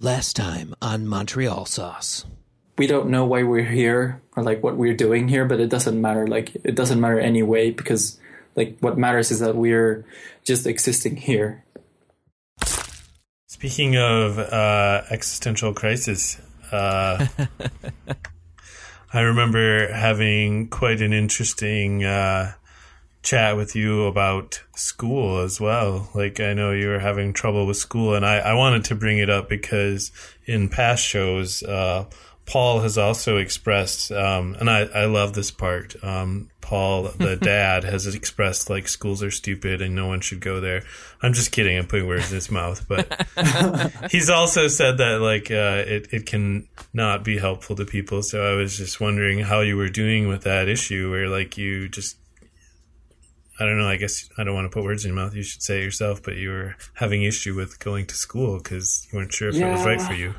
Last time on Montreal Sauce. We don't know why we're here or like what we're doing here, but it doesn't matter. Like it doesn't matter anyway because like what matters is that we're just existing here. Speaking of uh, existential crisis, uh, I remember having quite an interesting uh, chat with you about school as well. Like, I know you were having trouble with school, and I, I wanted to bring it up because in past shows, uh, Paul has also expressed, um, and I, I love this part. Um, Paul, the dad, has expressed like schools are stupid and no one should go there. I'm just kidding. I'm putting words in his mouth, but he's also said that like uh, it it can not be helpful to people. So I was just wondering how you were doing with that issue, where like you just I don't know. I guess I don't want to put words in your mouth. You should say it yourself, but you were having issue with going to school because you weren't sure if yeah. it was right for you.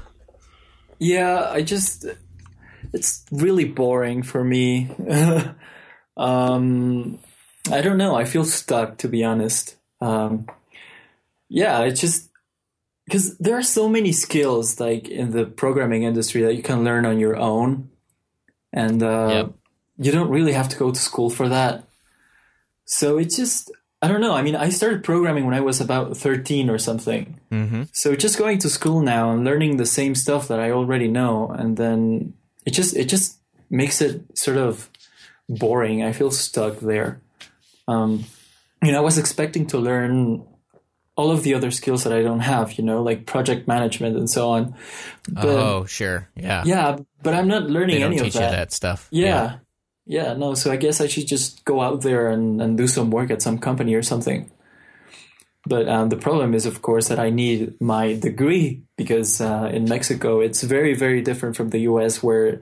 Yeah, I just it's really boring for me. um, I don't know. I feel stuck to be honest. Um, yeah, it's just because there are so many skills like in the programming industry that you can learn on your own, and uh, yep. you don't really have to go to school for that. So it's just I don't know. I mean, I started programming when I was about 13 or something. Mm-hmm. So just going to school now and learning the same stuff that I already know, and then it just it just makes it sort of boring. I feel stuck there. Um, you know, I was expecting to learn all of the other skills that I don't have. You know, like project management and so on. But, oh, sure, yeah, yeah. But I'm not learning any of that. that stuff. Yeah. yeah. Yeah, no, so I guess I should just go out there and, and do some work at some company or something. But um, the problem is, of course, that I need my degree because uh, in Mexico it's very, very different from the US, where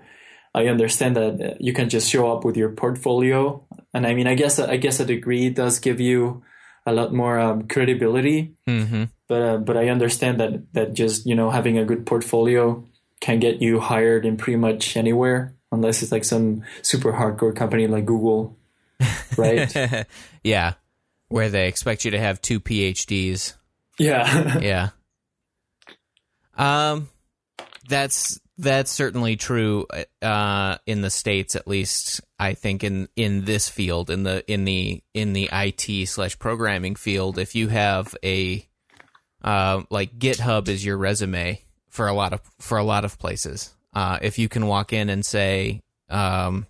I understand that you can just show up with your portfolio. And I mean, I guess I guess a degree does give you a lot more um, credibility. Mm-hmm. But uh, but I understand that that just you know having a good portfolio can get you hired in pretty much anywhere unless it's like some super hardcore company like Google, right? yeah, where they expect you to have two PhDs. Yeah, yeah. Um, that's that's certainly true uh, in the states, at least. I think in in this field, in the in the in the IT slash programming field, if you have a uh, like GitHub is your resume for a lot of for a lot of places. Uh, if you can walk in and say, um,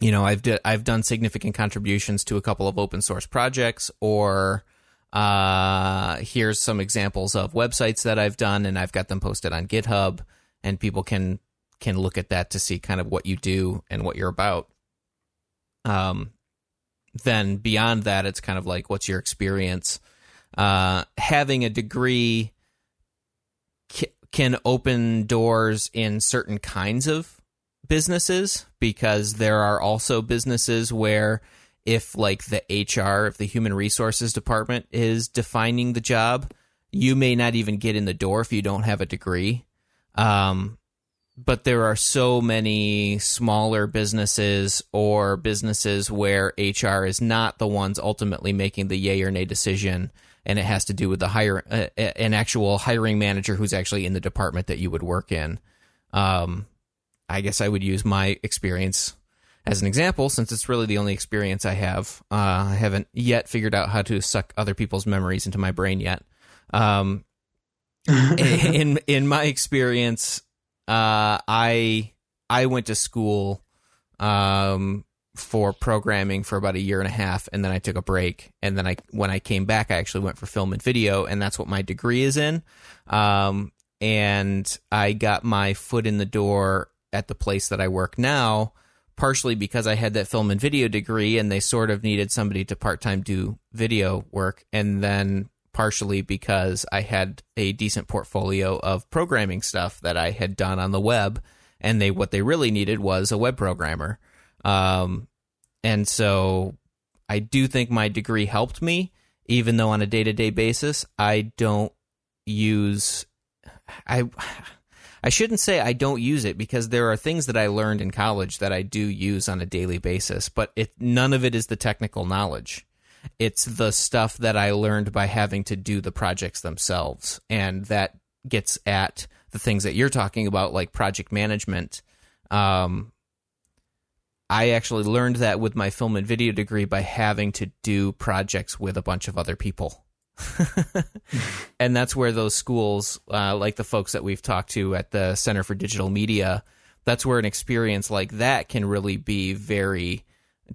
you know, I've di- I've done significant contributions to a couple of open source projects, or uh, here's some examples of websites that I've done, and I've got them posted on GitHub, and people can can look at that to see kind of what you do and what you're about. Um, then beyond that, it's kind of like, what's your experience? Uh, having a degree can open doors in certain kinds of businesses because there are also businesses where if like the HR, if the human resources department is defining the job, you may not even get in the door if you don't have a degree. Um, but there are so many smaller businesses or businesses where HR is not the ones ultimately making the yay or nay decision and it has to do with the hire uh, an actual hiring manager who's actually in the department that you would work in. Um, I guess I would use my experience as an example, since it's really the only experience I have. Uh, I haven't yet figured out how to suck other people's memories into my brain yet. Um, in in my experience, uh, I I went to school um, for programming for about a year and a half and then I took a break. And then I when I came back I actually went for film and video and that's what my degree is in. Um, and I got my foot in the door at the place that I work now partially because I had that film and video degree and they sort of needed somebody to part-time do video work and then partially because I had a decent portfolio of programming stuff that I had done on the web and they what they really needed was a web programmer um, and so I do think my degree helped me, even though on a day to day basis, I don't use, I, I shouldn't say I don't use it because there are things that I learned in college that I do use on a daily basis, but it, none of it is the technical knowledge. It's the stuff that I learned by having to do the projects themselves. And that gets at the things that you're talking about, like project management. Um, I actually learned that with my film and video degree by having to do projects with a bunch of other people. and that's where those schools, uh, like the folks that we've talked to at the Center for Digital Media, that's where an experience like that can really be very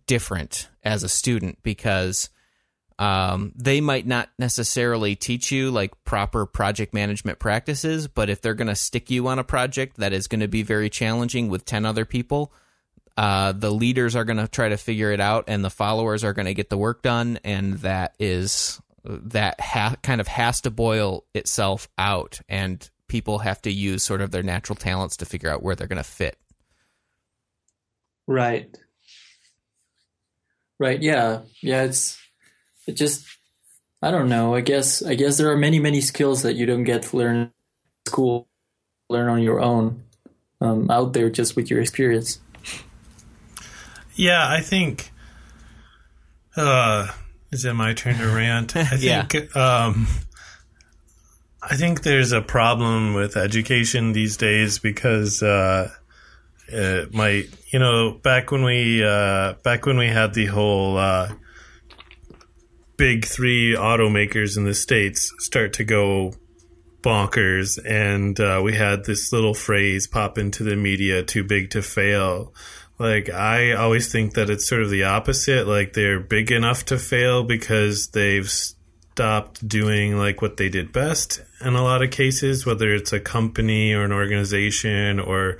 different as a student because um, they might not necessarily teach you like proper project management practices, but if they're going to stick you on a project that is going to be very challenging with 10 other people, uh, the leaders are going to try to figure it out and the followers are going to get the work done. And that is, that ha- kind of has to boil itself out. And people have to use sort of their natural talents to figure out where they're going to fit. Right. Right. Yeah. Yeah. It's it just I don't know. I guess I guess there are many many skills that you don't get to learn in school, learn on your own, um, out there just with your experience. Yeah, I think. Uh, is it my turn to rant? I think. yeah. Um, I think there's a problem with education these days because uh, it might, you know, back when we uh, back when we had the whole uh, big three automakers in the states start to go bonkers, and uh, we had this little phrase pop into the media: "Too big to fail." Like I always think that it's sort of the opposite. Like they're big enough to fail because they've stopped doing like what they did best in a lot of cases, whether it's a company or an organization or,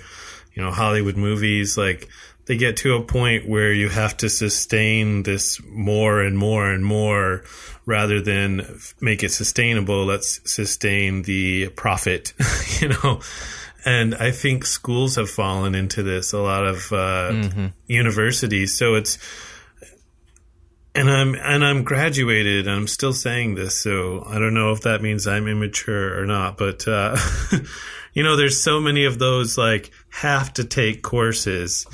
you know, Hollywood movies, like they get to a point where you have to sustain this more and more and more rather than make it sustainable. Let's sustain the profit, you know. And I think schools have fallen into this, a lot of uh, mm-hmm. universities. So it's, and I'm and I'm graduated and I'm still saying this, so I don't know if that means I'm immature or not, but uh, you know, there's so many of those like have to take courses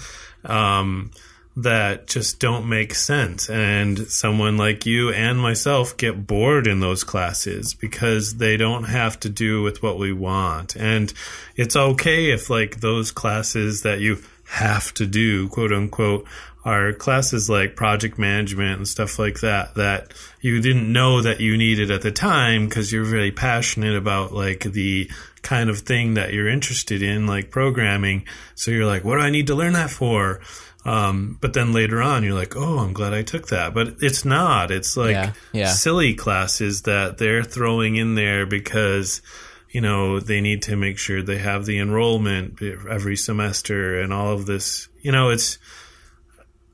um, that just don't make sense, and someone like you and myself get bored in those classes because they don't have to do with what we want, and it's okay if like those classes that you have to do, quote unquote, are classes like project management and stuff like that that you didn't know that you needed at the time because you're very passionate about like the kind of thing that you're interested in, like programming. So you're like, what do I need to learn that for? Um, but then later on, you're like, oh, I'm glad I took that. But it's not. It's like yeah, yeah. silly classes that they're throwing in there because you know they need to make sure they have the enrollment every semester and all of this. You know, it's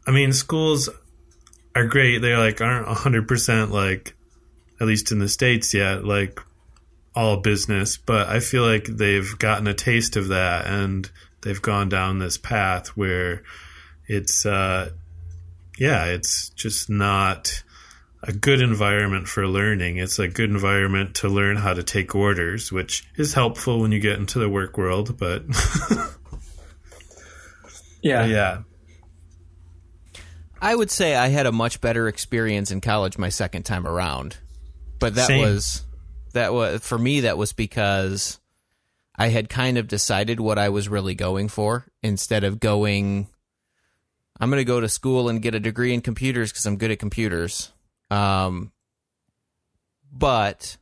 I mean, schools are great. They like aren't hundred percent like, at least in the states yet, like all business. But I feel like they've gotten a taste of that, and they've gone down this path where it's, uh, yeah, it's just not a good environment for learning. It's a good environment to learn how to take orders, which is helpful when you get into the work world. But yeah, yeah. I would say I had a much better experience in college my second time around. But that Same. was that was for me that was because I had kind of decided what I was really going for instead of going I'm going to go to school and get a degree in computers cuz I'm good at computers. Um but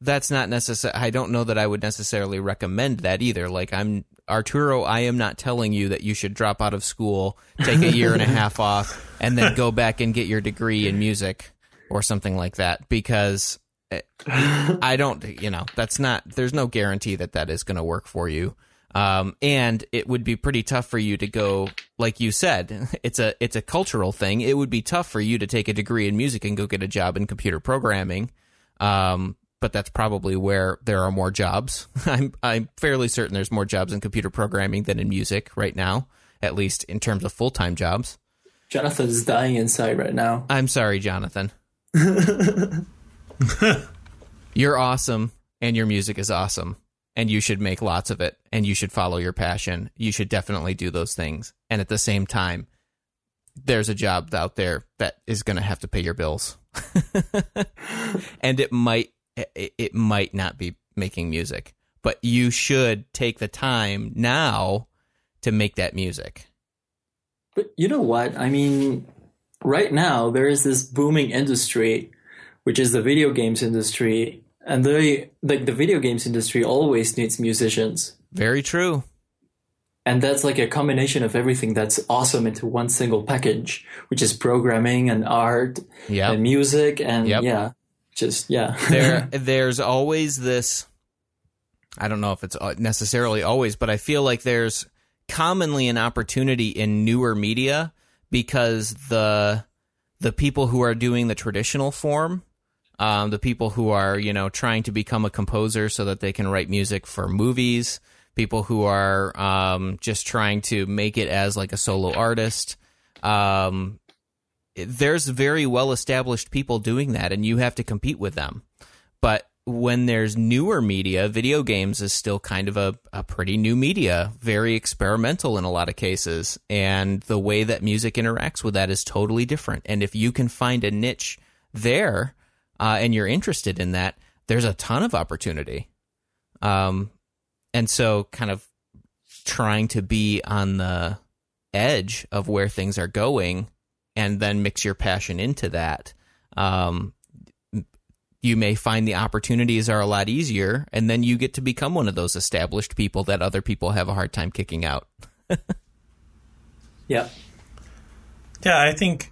that's not necessary. I don't know that I would necessarily recommend that either. Like I'm Arturo, I am not telling you that you should drop out of school, take a year and a half off, and then go back and get your degree in music or something like that because eh, I don't, you know, that's not, there's no guarantee that that is going to work for you. Um, and it would be pretty tough for you to go, like you said, it's a, it's a cultural thing. It would be tough for you to take a degree in music and go get a job in computer programming. Um, but that's probably where there are more jobs. I'm I'm fairly certain there's more jobs in computer programming than in music right now, at least in terms of full time jobs. Jonathan's dying inside right now. I'm sorry, Jonathan. You're awesome, and your music is awesome, and you should make lots of it, and you should follow your passion. You should definitely do those things, and at the same time, there's a job out there that is going to have to pay your bills, and it might it, might not be making music, but you should take the time now to make that music. But you know what? I mean, right now there is this booming industry, which is the video games industry, and they like the video games industry always needs musicians. Very true. And that's like a combination of everything that's awesome into one single package, which is programming and art Yep. and music and Yep. yeah, just yeah. there there's always this I don't know if it's uh, necessarily always, but I feel like there's commonly an opportunity in newer media because the the people who are doing the traditional form, um, the people who are you know trying to become a composer so that they can write music for movies, people who are um, just trying to make it as like a solo artist. Um, there's very well established people doing that, and you have to compete with them. But when there's newer media, video games is still kind of a, a pretty new media, very experimental in a lot of cases. And the way that music interacts with that is totally different. And if you can find a niche there uh, and you're interested in that, there's a ton of opportunity. Um, and so, kind of trying to be on the edge of where things are going and then mix your passion into that. Um, you may find the opportunities are a lot easier, and then you get to become one of those established people that other people have a hard time kicking out. yeah. Yeah, I think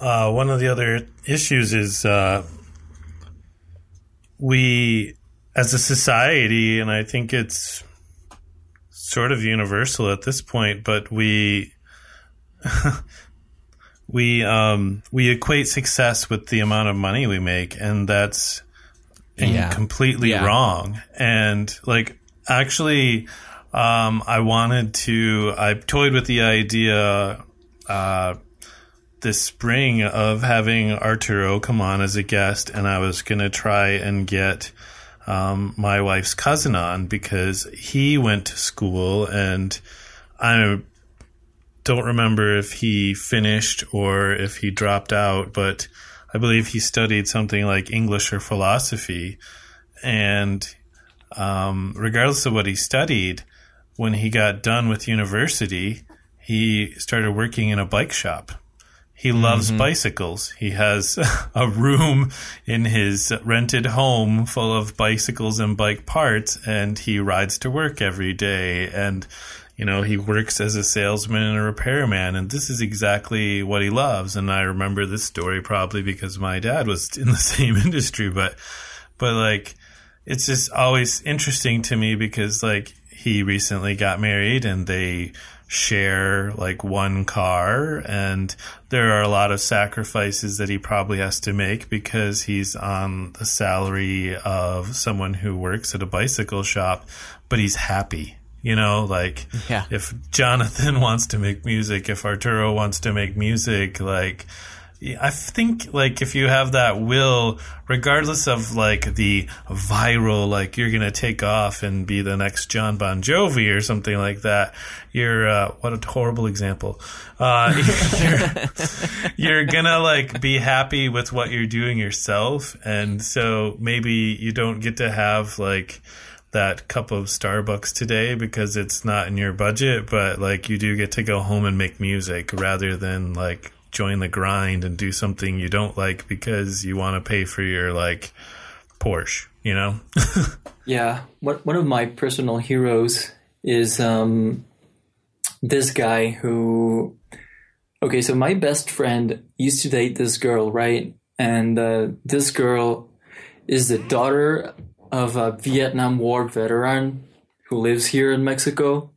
uh, one of the other issues is uh, we, as a society, and I think it's sort of universal at this point, but we we um, we equate success with the amount of money we make, and that's Yeah. completely Yeah. wrong. And like, actually, um, I wanted to. I toyed with the idea. Uh, this spring of having Arturo come on as a guest, and I was going to try and get um, my wife's cousin on because he went to school, and I don't remember if he finished or if he dropped out, but I believe he studied something like English or philosophy. And um, regardless of what he studied, when he got done with university, he started working in a bike shop. He loves mm-hmm. bicycles. He has a room in his rented home full of bicycles and bike parts, and he rides to work every day. And, you know, he works as a salesman and a repairman, and this is exactly what he loves. And I remember this story probably because my dad was in the same industry, but, but like, it's just always interesting to me because like he recently got married and they share like one car and there are a lot of sacrifices that he probably has to make because he's on the salary of someone who works at a bicycle shop but he's happy you know like Yeah. if jonathan wants to make music if arturo wants to make music like I think like if you have that will, regardless of like the viral, like you're gonna take off and be the next Jon Bon Jovi or something like that. You're uh, what a horrible example. Uh, you're, you're gonna like be happy with what you're doing yourself, and so maybe you don't get to have like that cup of Starbucks today because it's not in your budget, but like you do get to go home and make music rather than like join the grind and do something you don't like because you want to pay for your like Porsche, you know? Yeah, one one of my personal heroes is um, this guy who. Okay, so my best friend used to date this girl, right? And uh, this girl is the daughter of a Vietnam War veteran who lives here in Mexico,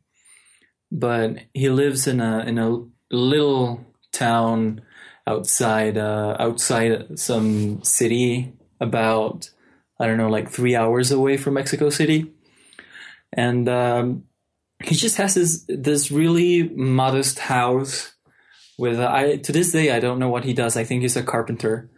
but he lives in a in a little town outside uh, outside some city about I don't know, like three hours away from Mexico City. And um, he just has this this really modest house with I to this day I don't know what he does. I think he's a carpenter,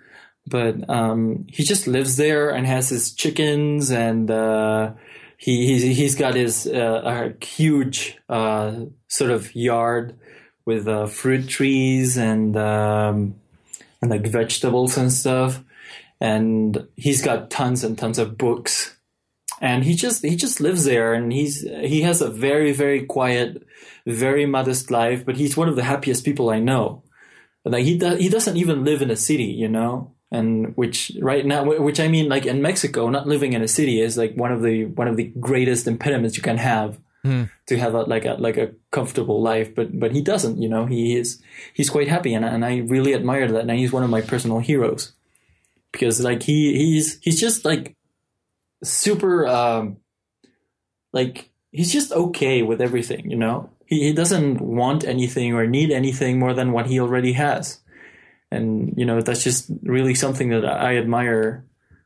but um, he just lives there and has his chickens and uh, he he's, he's got his uh, a huge uh, sort of yard with uh, fruit trees and um, and like vegetables and stuff. And he's got tons and tons of books. And he just he just lives there, and he's he has a very very quiet, very modest life, but he's one of the happiest people I know. Like he does, he doesn't even live in a city, you know, and which right now, which I mean, like in Mexico, not living in a city is like one of the one of the greatest impediments you can have to have a like a like a comfortable life. But but he doesn't, you know, he is he's quite happy, and and I really admire that, and he's one of my personal heroes because like he he's he's just like super um like he's just okay with everything, you know. He he doesn't want anything or need anything more than what he already has. And you know, that's just really something that I admire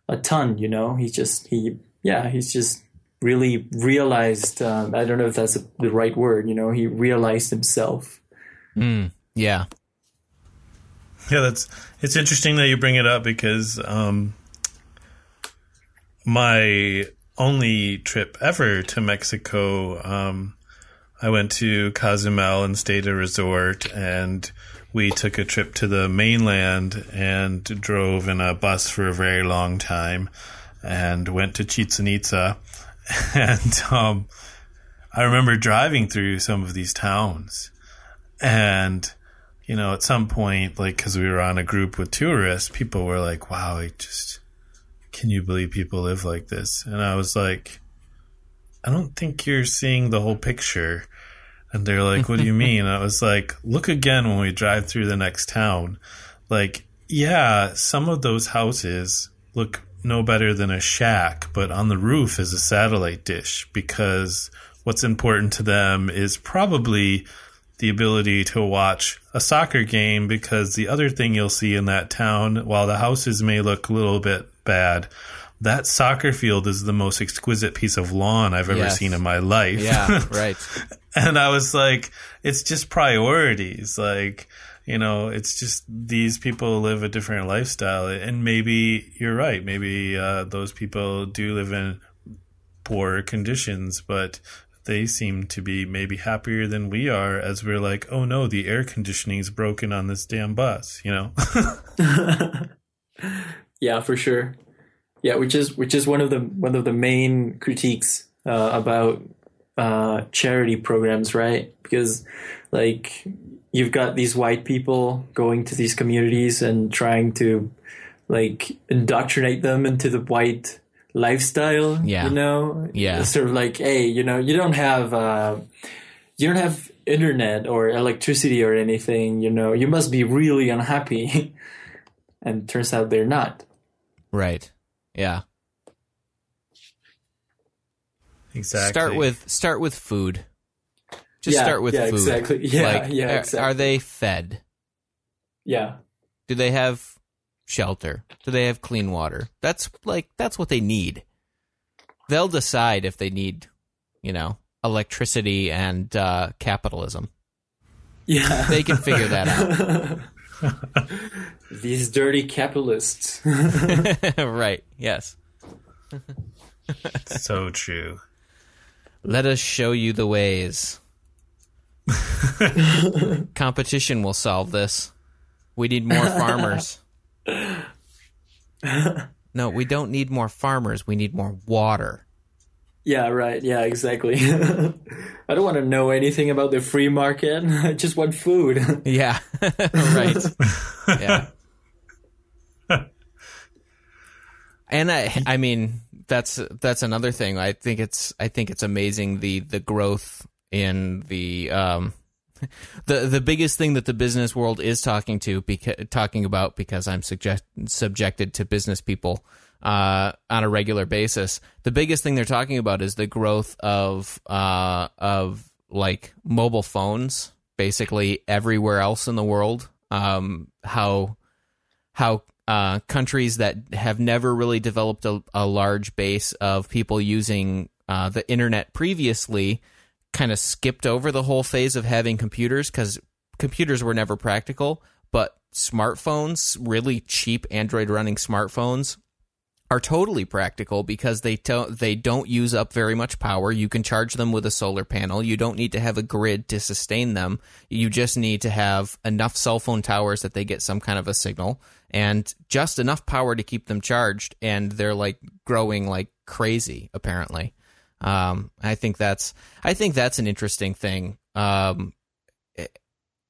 a ton, you know. He just he yeah, he's just really realized um, I don't know if that's the right word, you know, he realized himself. Mm, yeah. Yeah, that's it's interesting that you bring it up because um, my only trip ever to Mexico, um, I went to Cozumel and stayed at a resort, and we took a trip to the mainland and drove in a bus for a very long time, and went to Chichen Itza, and um, I remember driving through some of these towns, and you know, at some point, like, because we were on a group with tourists, people were like, wow, I just, can you believe people live like this? And I was like, I don't think you're seeing the whole picture. And they're like, what do you mean? I was like, look again when we drive through the next town. Like, yeah, some of those houses look no better than a shack, but on the roof is a satellite dish because what's important to them is probably the ability to watch a soccer game because the other thing you'll see in that town, while the houses may look a little bit bad, that soccer field is the most exquisite piece of lawn I've ever Yes. seen in my life. Yeah, right. and I was like, it's just priorities. Like, you know, it's just these people live a different lifestyle. And maybe you're right. Maybe uh, those people do live in poor conditions, but they seem to be maybe happier than we are as we're like, oh no, the air conditioning's broken on this damn bus, you know? Yeah, for sure. Yeah, which is which is one of the one of the main critiques uh, about uh, charity programs, right? Because like you've got these white people going to these communities and trying to like indoctrinate them into the white lifestyle. Yeah. you know. Yeah. sort of like, hey, you know, you don't have. Uh, you don't have internet or electricity or anything, you know, you must be really unhappy. and turns out they're not. Right. Yeah. Exactly. Start with start with food. Just Yeah, start with yeah, food. exactly. Yeah, like, yeah, are- exactly. Are they fed? Yeah. Do they have shelter? Do they have clean water? That's like that's what they need. They'll decide if they need, you know, electricity and uh, capitalism. Yeah. They can figure that out. These dirty capitalists. right. Yes. so true. Let us show you the ways. Competition will solve this. We need more farmers. No, we don't need more farmers. We need more water. yeah, right. Yeah, exactly. I don't want to know anything about the free market. I just want food. Yeah. right. Yeah. And I I mean that's that's another thing. I think it's I think it's amazing the the growth in the um the the biggest thing that the business world is talking to beca- talking about because I'm suggest- subjected to business people uh, on a regular basis. The biggest thing they're talking about is the growth of uh, of like mobile phones, basically everywhere else in the world. Um, how how uh, countries that have never really developed a, a large base of people using uh, the internet previously kind of skipped over the whole phase of having computers because computers were never practical, but smartphones, really cheap Android running smartphones, are totally practical because they don't they don't use up very much power. You can charge them with a solar panel. You don't need to have a grid to sustain them. You just need to have enough cell phone towers that they get some kind of a signal and just enough power to keep them charged and they're like growing like crazy. Apparently, um, I think that's I think that's an interesting thing. Um,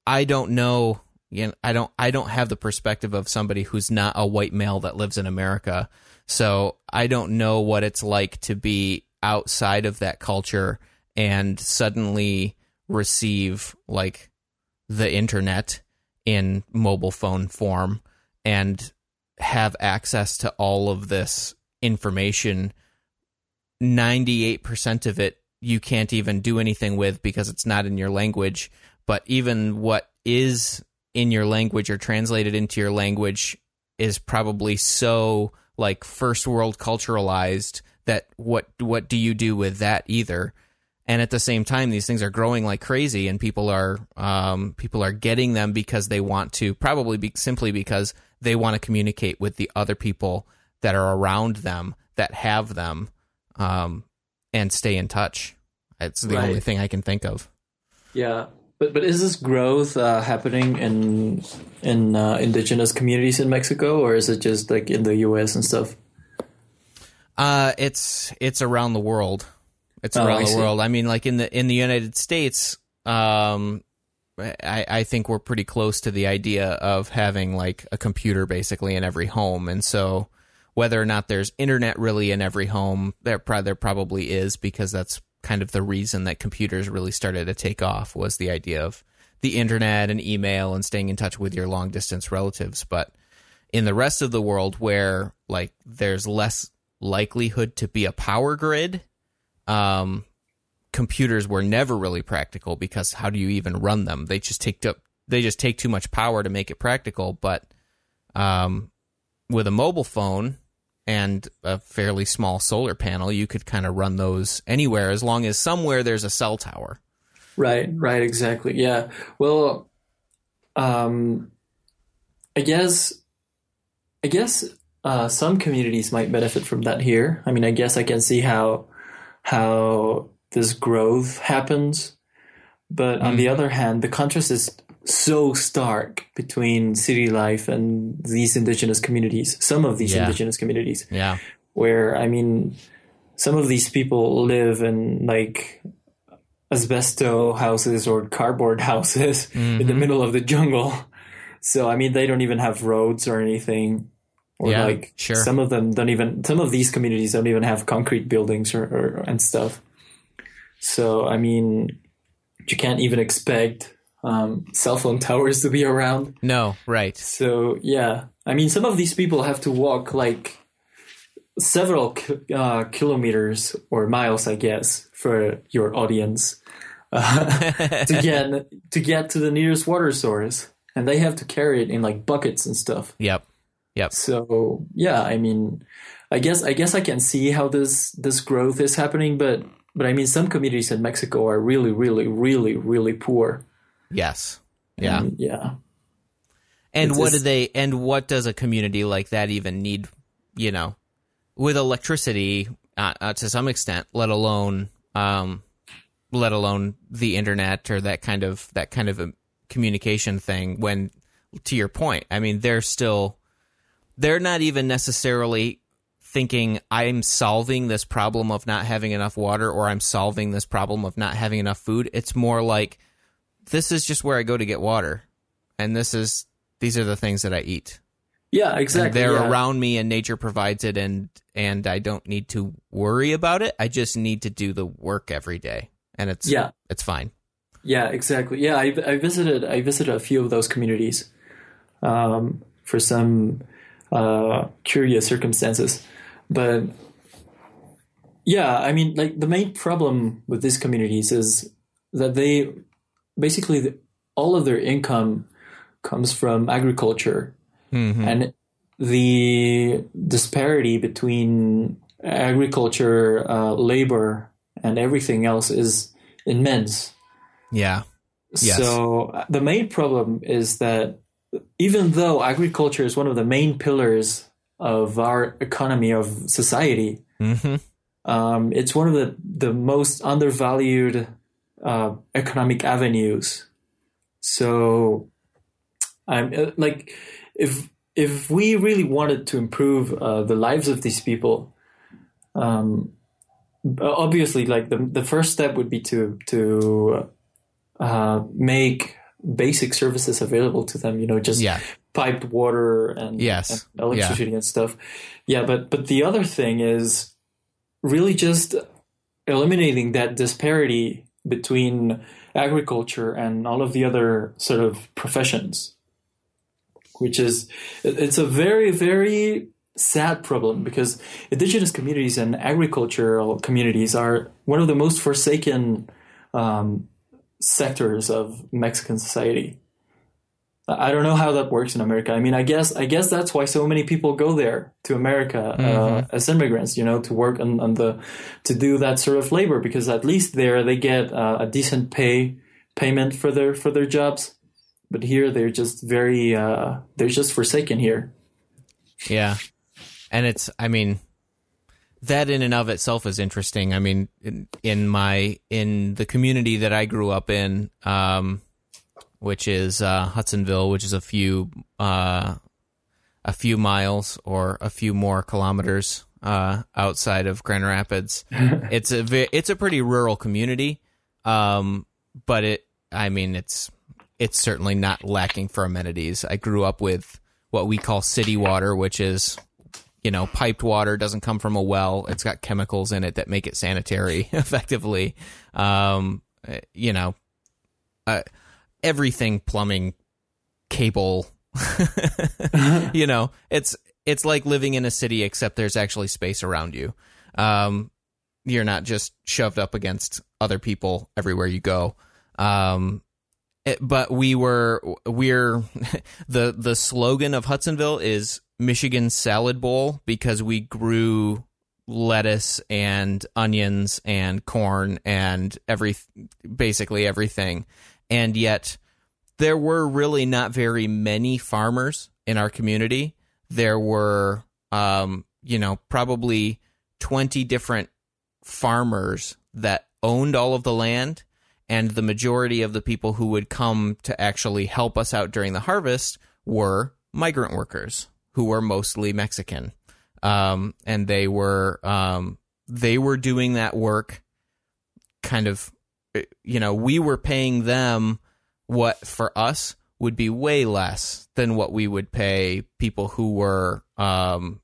I don't know. You know, I don't. I don't have the perspective of somebody who's not a white male that lives in America. So I don't know what it's like to be outside of that culture and suddenly receive like the internet in mobile phone form and have access to all of this information 98% of it you can't even do anything with because it's not in your language. But even what is in your language or translated into your language is probably so like first world culturalized that what what do you do with that either? And at the same time these things are growing like crazy and people are um, people are getting them because they want to probably be simply because they want to communicate with the other people that are around them that have them um, and stay in touch it's the Right. only thing i can think of Yeah, but but is this growth uh, happening in in uh, indigenous communities in Mexico, or is it just like in the U.S. and stuff? Uh, it's it's around the world. It's Oh, around I the see. world. I mean, like in the in the United States, um, I I think we're pretty close to the idea of having like a computer basically in every home, and so whether or not there's internet really in every home, there pro- there probably is because that's kind of the reason that computers really started to take off was the idea of the internet and email and staying in touch with your long distance relatives, but in the rest of the world where like there's less likelihood to be a power grid um computers were never really practical because how do you even run them? They just take up they just take too much power to make it practical. But um with a mobile phone and a fairly small solar panel you could kind of run those anywhere as long as somewhere there's a cell tower Right, right, exactly. Yeah. Well, um, I guess, I guess uh, some communities might benefit from that here. I mean, I guess I can see how how this growth happens, but on the other hand, the contrast is so stark between city life and these indigenous communities. Some of these Yeah. indigenous communities yeah where I mean, some of these people live in like asbesto houses or cardboard houses in the mm-hmm. middle of the jungle. So I mean, they don't even have roads or anything. Or Yeah, like sure. some of them don't even. Some of these communities don't even have concrete buildings or, or and stuff. So I mean, you can't even expect um, cell phone towers to be around. no right So yeah, I mean, some of these people have to walk like several uh, kilometers or miles, I guess, for your audience uh, to get to get to the nearest water source, and they have to carry it in like buckets and stuff. yep yep So yeah, I mean, I guess I guess I can see how this this growth is happening, but but I mean, some communities in Mexico are really, really, really, really poor. Yes yeah And, yeah. And It's what do they? And what does a community like that even need? You know, with electricity uh, uh, to some extent, let alone, um, let alone the internet or that kind of that kind of a communication thing. When, to your point, I mean, they're still, they're not even necessarily thinking I'm solving this problem of not having enough water or I'm solving this problem of not having enough food. It's more like this is just where I go to get water, and this is these are the things that I eat. Yeah, And exactly. they're yeah. around me, and nature provides it, and and I don't need to worry about it. I just need to do the work every day, and it's Yeah. it's fine. Yeah, exactly. Yeah, I, I visited I visited a few of those communities um, for some uh, curious circumstances, but yeah, I mean, like the main problem with these communities is that they basically the, all of their income comes from agriculture, Mhm. and the disparity between agriculture, uh, labor, and everything else is immense. Yeah, Yes. So the main problem is that even though agriculture is one of the main pillars of our economy of society, hmm um, it's one of the the most undervalued uh, economic avenues. So, I'm uh, like, if if we really wanted to improve uh, the lives of these people, um, obviously, like the the first step would be to to uh, make basic services available to them. You know, just Yeah. piped water and, Yes. and electricity and stuff. Yeah, but but the other thing is really just eliminating that disparity between agriculture and all of the other sort of professions, which is it's a very very sad problem because indigenous communities and agricultural communities are one of the most forsaken um, sectors of Mexican society. I don't know how that works in America. I mean, I guess I guess that's why so many people go there to America uh, as immigrants, you know, to work on, on the to do that sort of labor because at least there they get uh, a decent pay payment for their for their jobs. But here they're just very uh, they're just forsaken here. Yeah. And it's, I mean, that in and of itself is interesting. I mean, in, in my, in the community that I grew up in, um, which is, uh, Hudsonville, which is a few, uh, a few miles or a few more kilometers, uh, outside of Grand Rapids. it's a, ve- it's a pretty rural community. Um, but it, I mean, it's, it's certainly not lacking for amenities. I grew up with what we call city water, which is you know, piped water doesn't come from a well. It's got chemicals in it that make it sanitary effectively. Um, uh, you know, uh, everything plumbing, cable, you know, it's, it's like living in a city, except there's actually space around you. Um, you're not just shoved up against other people everywhere you go. Um, it, but we were we're the the slogan of Hudsonville is Michigan Salad Bowl because we grew lettuce and onions and corn and every basically everything and yet there were really not very many farmers in our community there were um you know probably 20 different farmers that owned all of the land and the majority of the people who would come to actually help us out during the harvest were migrant workers who were mostly Mexican, um, and they were um, they were doing that work. Kind of, you know, we were paying them what for us would be way less than what we would pay people who were um,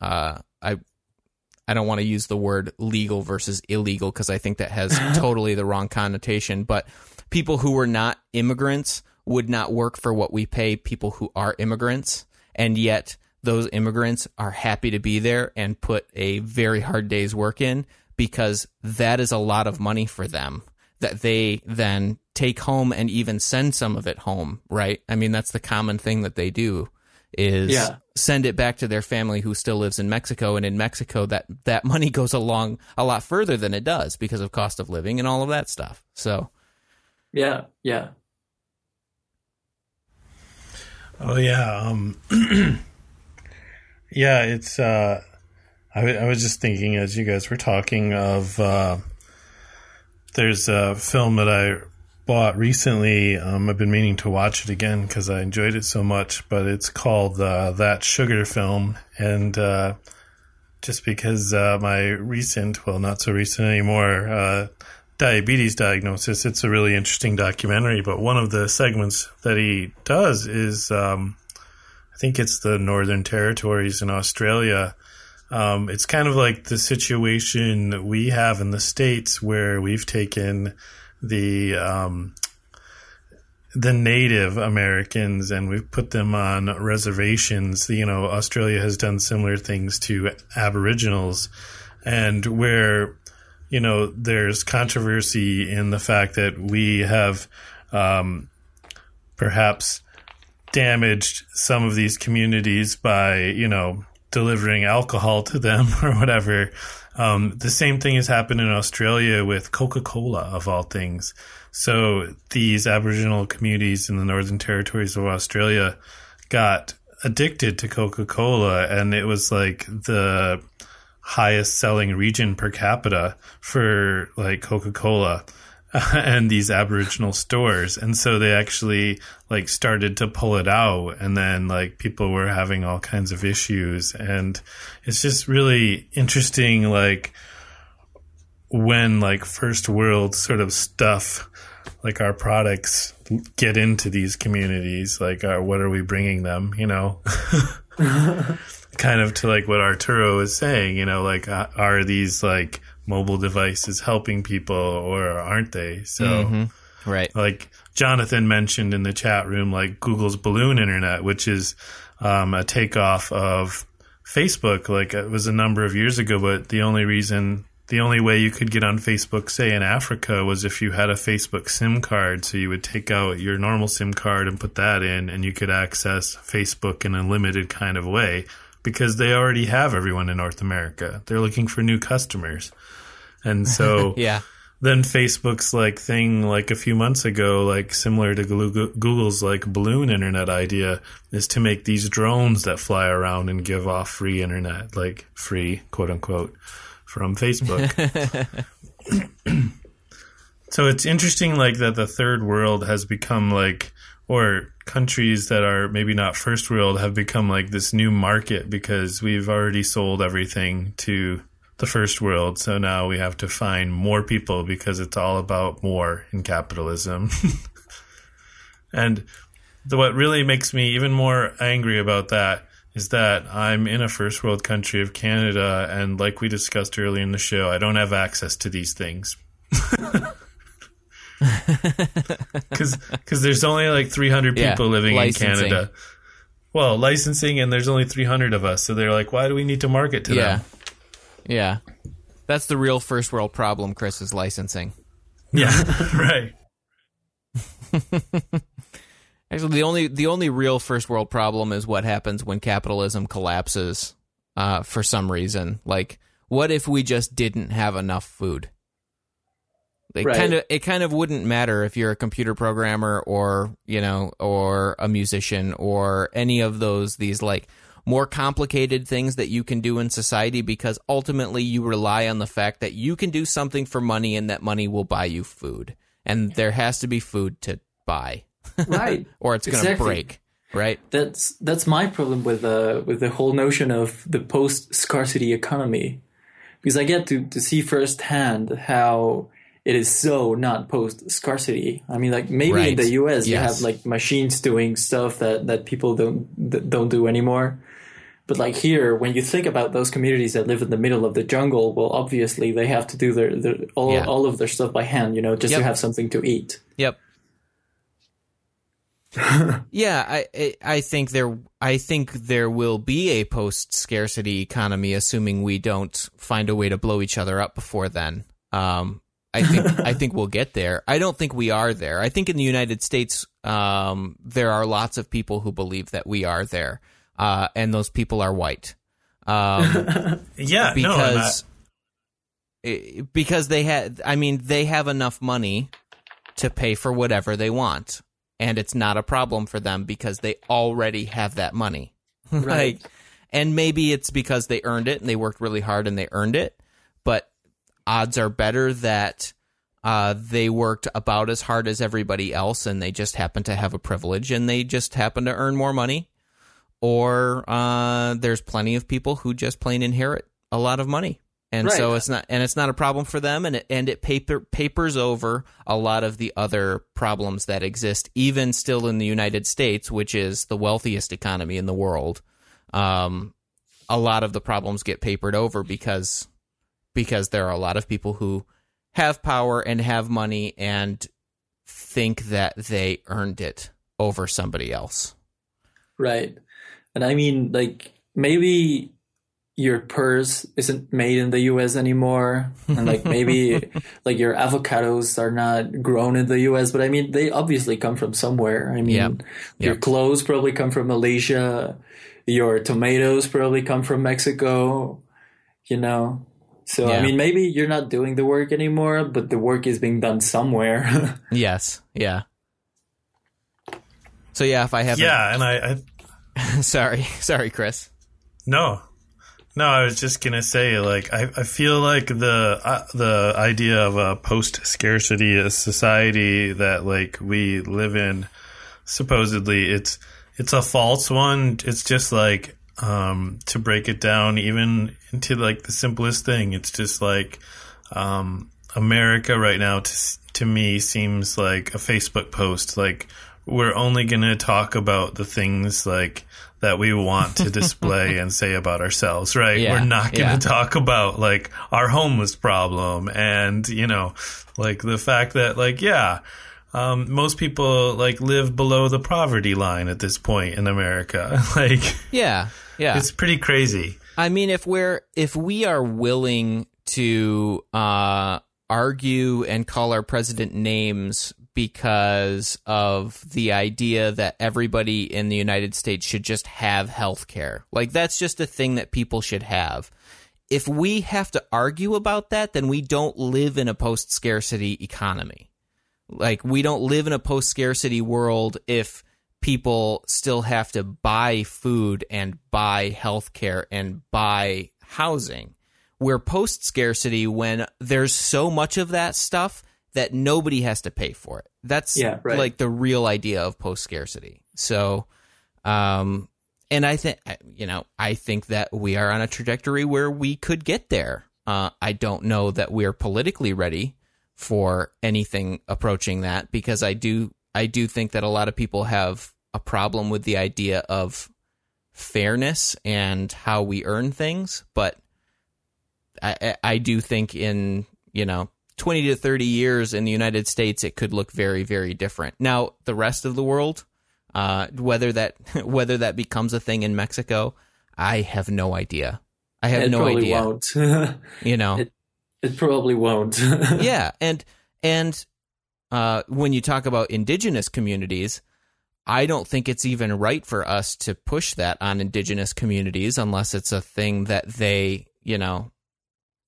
uh, I I don't want to use the word legal versus illegal because I think that has totally the wrong connotation. But people who were not immigrants would not work for what we pay people who are immigrants. And yet those immigrants are happy to be there and put a very hard day's work in because that is a lot of money for them that they then take home and even send some of it home, right? I mean, that's the common thing that they do is Yeah. send it back to their family who still lives in Mexico. And in Mexico, that, that money goes along a lot further than it does because of cost of living and all of that stuff. So, Yeah, yeah. Oh yeah, um, yeah. It's. Uh, I was just thinking as you guys were talking of. Uh, there's a film that I bought recently. Um, I've been meaning to watch it again because I enjoyed it so much. But it's called uh, that sugar film, and uh, just because uh, my recent, well, not so recent anymore, uh, diabetes diagnosis. It's a really interesting documentary, but one of the segments that he does is, um, I think it's the Northern Territories in Australia. Um, it's kind of like the situation we have in the States where we've taken the, um, the Native Americans and we've put them on reservations. You know, Australia has done similar things to Aboriginals and where you know, there's controversy in the fact that we have um, perhaps damaged some of these communities by, you know, delivering alcohol to them or whatever. Um, the same thing has happened in Australia with Coca Cola, of all things. So these Aboriginal communities in the Northern Territories of Australia got addicted to Coca Cola, and it was like the highest selling region per capita for like Coca Cola. and these Aboriginal stores. And so they actually like started to pull it out and then like people were having all kinds of issues. And it's just really interesting, like when like first world sort of stuff, like our products get into these communities, like uh, what are we bringing them, you know? kind of to like what Arturo is saying, you know, like uh, are these like mobile devices helping people or aren't they? So, mm-hmm. right. Like Jonathan mentioned in the chat room, like Google's balloon internet, which is um, a takeoff of Facebook. Like it was a number of years ago, but the only reason, the only way you could get on Facebook, say in Africa, was if you had a Facebook SIM card. So you would take out your normal SIM card and put that in, and you could access Facebook in a limited kind of way because they already have everyone in North America. They're looking for new customers. And so yeah. Then Facebook's like thing like a few months ago, like similar to Google's like balloon internet idea, is to make these drones that fly around and give off free internet, like free quote unquote, from Facebook. so it's interesting, like that the third world has become like, or countries that are maybe not first world have become like this new market because we've already sold everything to the first world. So now we have to find more people because it's all about more in capitalism. and the, what really makes me even more angry about that is that I'm in a first world country of Canada, and like we discussed earlier in the show, I don't have access to these things. Because there's only like 300 people yeah, living licensing. in Canada. Well, licensing, and there's only 300 of us. So they're like, why do we need to market to yeah. them? Yeah. That's the real first world problem, Chris, is licensing. Yeah, right. Actually, the only the only real first world problem is what happens when capitalism collapses uh, for some reason. Like, what if we just didn't have enough food? It right. kind of it kind of wouldn't matter if you're a computer programmer or you know or a musician or any of those these like more complicated things that you can do in society because ultimately you rely on the fact that you can do something for money and that money will buy you food. And there has to be food to buy. Right. or it's going to exactly. break. Right. That's that's my problem with uh with the whole notion of the post scarcity economy. Because I get to, to see firsthand how it is so not post scarcity. I mean, like maybe right. in the U.S. Yes. you have like machines doing stuff that, that people don't that don't do anymore. But like here, when you think about those communities that live in the middle of the jungle, well, obviously they have to do their, their all, yeah. all of their stuff by hand, you know, just yep. to have something to eat. Yep. yeah, I I think there I think there will be a post scarcity economy, assuming we don't find a way to blow each other up before then. Um, I think I think we'll get there. I don't think we are there. I think in the United States, um, there are lots of people who believe that we are there uh, and those people are white. Um, yeah, because no, because they had. I mean, they have enough money to pay for whatever they want, and it's not a problem for them because they already have that money. Right. like, and maybe it's because they earned it and they worked really hard and they earned it, but odds are better that uh, they worked about as hard as everybody else and they just happen to have a privilege and they just happen to earn more money. Or uh, there's plenty of people who just plain inherit a lot of money. And right. so it's not and it's not a problem for them and it and it paper papers over a lot of the other problems that exist even still in the United States which is the wealthiest economy in the world. Um, a lot of the problems get papered over because because there are a lot of people who have power and have money and think that they earned it over somebody else right and I mean, like, maybe your purse isn't made in the US anymore. And like maybe like your avocados are not grown in the US, but I mean they obviously come from somewhere. I mean yep. your yep. clothes probably come from Malaysia. Your tomatoes probably come from Mexico, you know. So yeah. I mean maybe you're not doing the work anymore, but the work is being done somewhere. yes. Yeah. So yeah, if I have Yeah, and I, I sorry, sorry, Chris. No, No, I was just gonna say, like, I, I feel like the uh, the idea of a post scarcity society that like we live in, supposedly it's it's a false one. It's just like um, to break it down even into like the simplest thing. It's just like um, America right now to to me seems like a Facebook post. Like we're only gonna talk about the things like that we want to display and say about ourselves, right? Yeah, We're not going to yeah. talk about like our homeless problem and, you know, like the fact that like, yeah, um, most people like live below the poverty line at this point in America. like, Yeah, yeah. it's pretty crazy. I mean, if we're if we are willing to uh, argue and call our president names because of the idea that everybody in the United States should just have health care, like that's just a thing that people should have. If we have to argue about that, then we don't live in a post scarcity economy. Like we don't live in a post scarcity world if people still have to buy food and buy healthcare and buy housing. We're post scarcity when there's so much of that stuff that nobody has to pay for it. That's Yeah, right. like the real idea of post scarcity. So, um, and I think you know, I think that we are on a trajectory where we could get there. Uh, I don't know that we're politically ready for anything approaching that because I do I do think that a lot of people have a problem with the idea of fairness and how we earn things, but I, I- do think in you know 20 to 30 years in the United States it could look very very different. Now the rest of the world uh, whether that whether that becomes a thing in Mexico, I have no idea. I have no idea. it no probably idea. won't. You know, It- it probably won't. yeah, and and uh, when you talk about indigenous communities, I don't think it's even right for us to push that on indigenous communities unless it's a thing that they, you know,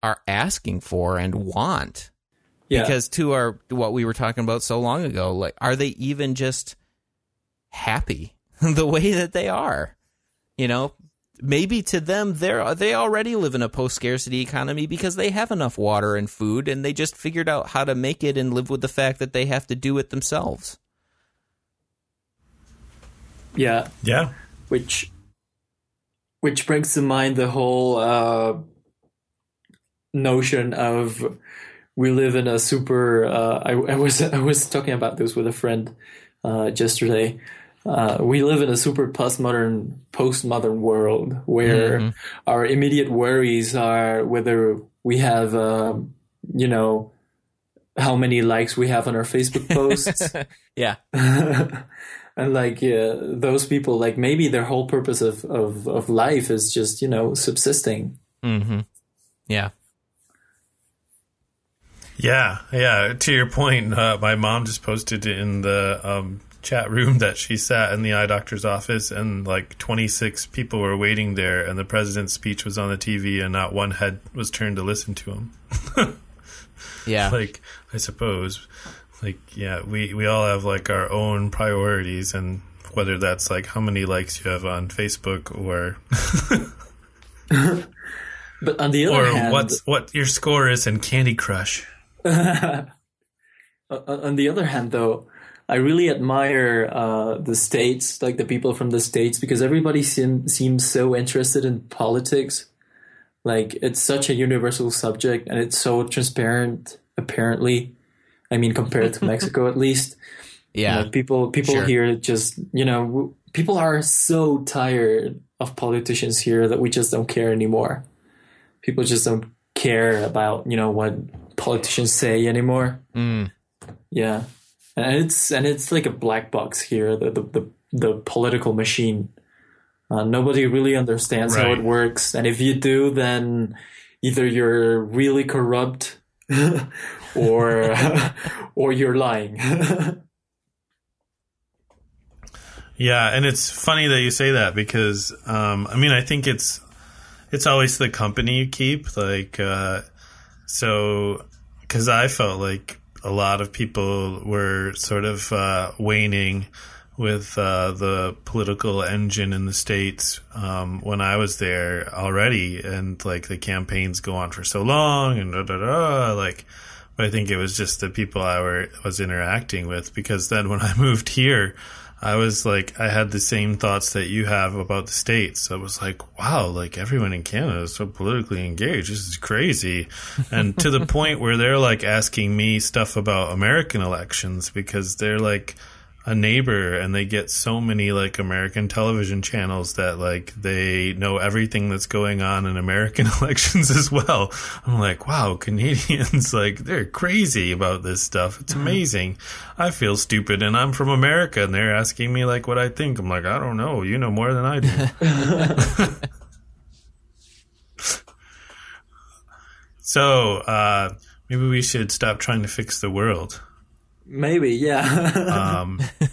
are asking for and want. yeah. Because to our what we were talking about so long ago, like, are they even just happy the way that they are? You know, maybe to them they're they already live in a post scarcity economy because they have enough water and food and they just figured out how to make it and live with the fact that they have to do it themselves. yeah. Yeah. which which brings to mind the whole uh, notion of we live in a super. Uh, I, I was I was talking about this with a friend uh, yesterday. Uh, we live in a super postmodern postmodern world where our immediate worries are whether we have um, you know how many likes we have on our Facebook posts. Yeah. and like yeah, those people like maybe their whole purpose of, of, of life is just you know subsisting Mm-hmm. Yeah. Yeah, yeah. To your point, uh, my mom just posted in the um, chat room that she sat in the eye doctor's office and like 26 people were waiting there, and the president's speech was on the TV, and not one head was turned to listen to him. Yeah. like, I suppose, like, yeah, we we all have like our own priorities, and whether that's like how many likes you have on Facebook or but on the other or hand what's what your score is in Candy Crush. on on the other hand though i really admire uh, the states like the people from the states because everybody seem, seems so interested in politics like it's such a universal subject and it's so transparent apparently i mean compared to mexico at least Yeah. Like people, people Sure. here just, you know, people are so tired of politicians here that we just don't care anymore. People just don't care about, you know, what politicians say anymore. Mm. Yeah. And it's, and it's like a black box here, the, the, the, the political machine. Uh, nobody really understands how it works. And if you do, then either you're really corrupt or, or you're lying. Yeah, and it's funny that you say that because um, I mean I think it's it's always the company you keep like uh, so because I felt like a lot of people were sort of uh, waning with uh, the political engine in the states um, when I was there already, and like the campaigns go on for so long and da da da. Like, but I think it was just the people I were was interacting with because then when I moved here, I was like, I had the same thoughts that you have about the states. I was like, wow, like everyone in Canada is so politically engaged. This is crazy, and to the point where they're like asking me stuff about American elections because they're like a neighbor and they get so many like American television channels that like they know everything that's going on in American elections as well. I'm like, wow, Canadians like they're crazy about this stuff. It's amazing. I feel stupid and I'm from America and they're asking me like what I think. I'm like, I don't know. You know more than I do. so, uh, maybe we should stop trying to fix the world. Maybe, yeah. Um,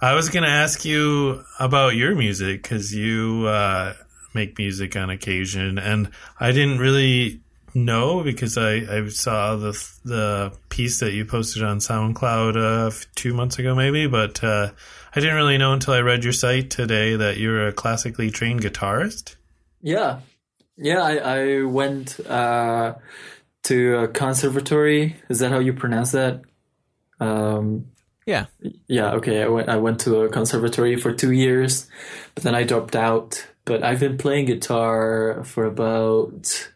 I was going to ask you about your music because you uh, make music on occasion, and I didn't really know because I, I saw the the piece that you posted on SoundCloud uh, two months ago, maybe, but uh, I didn't really know until I read your site today that you're a classically trained guitarist. yeah. Yeah, I, I went uh, to a conservatory. Is that how you pronounce that? Um, Yeah. yeah, okay. I went, I went to a conservatory for two years, but then I dropped out. But I've been playing guitar for about,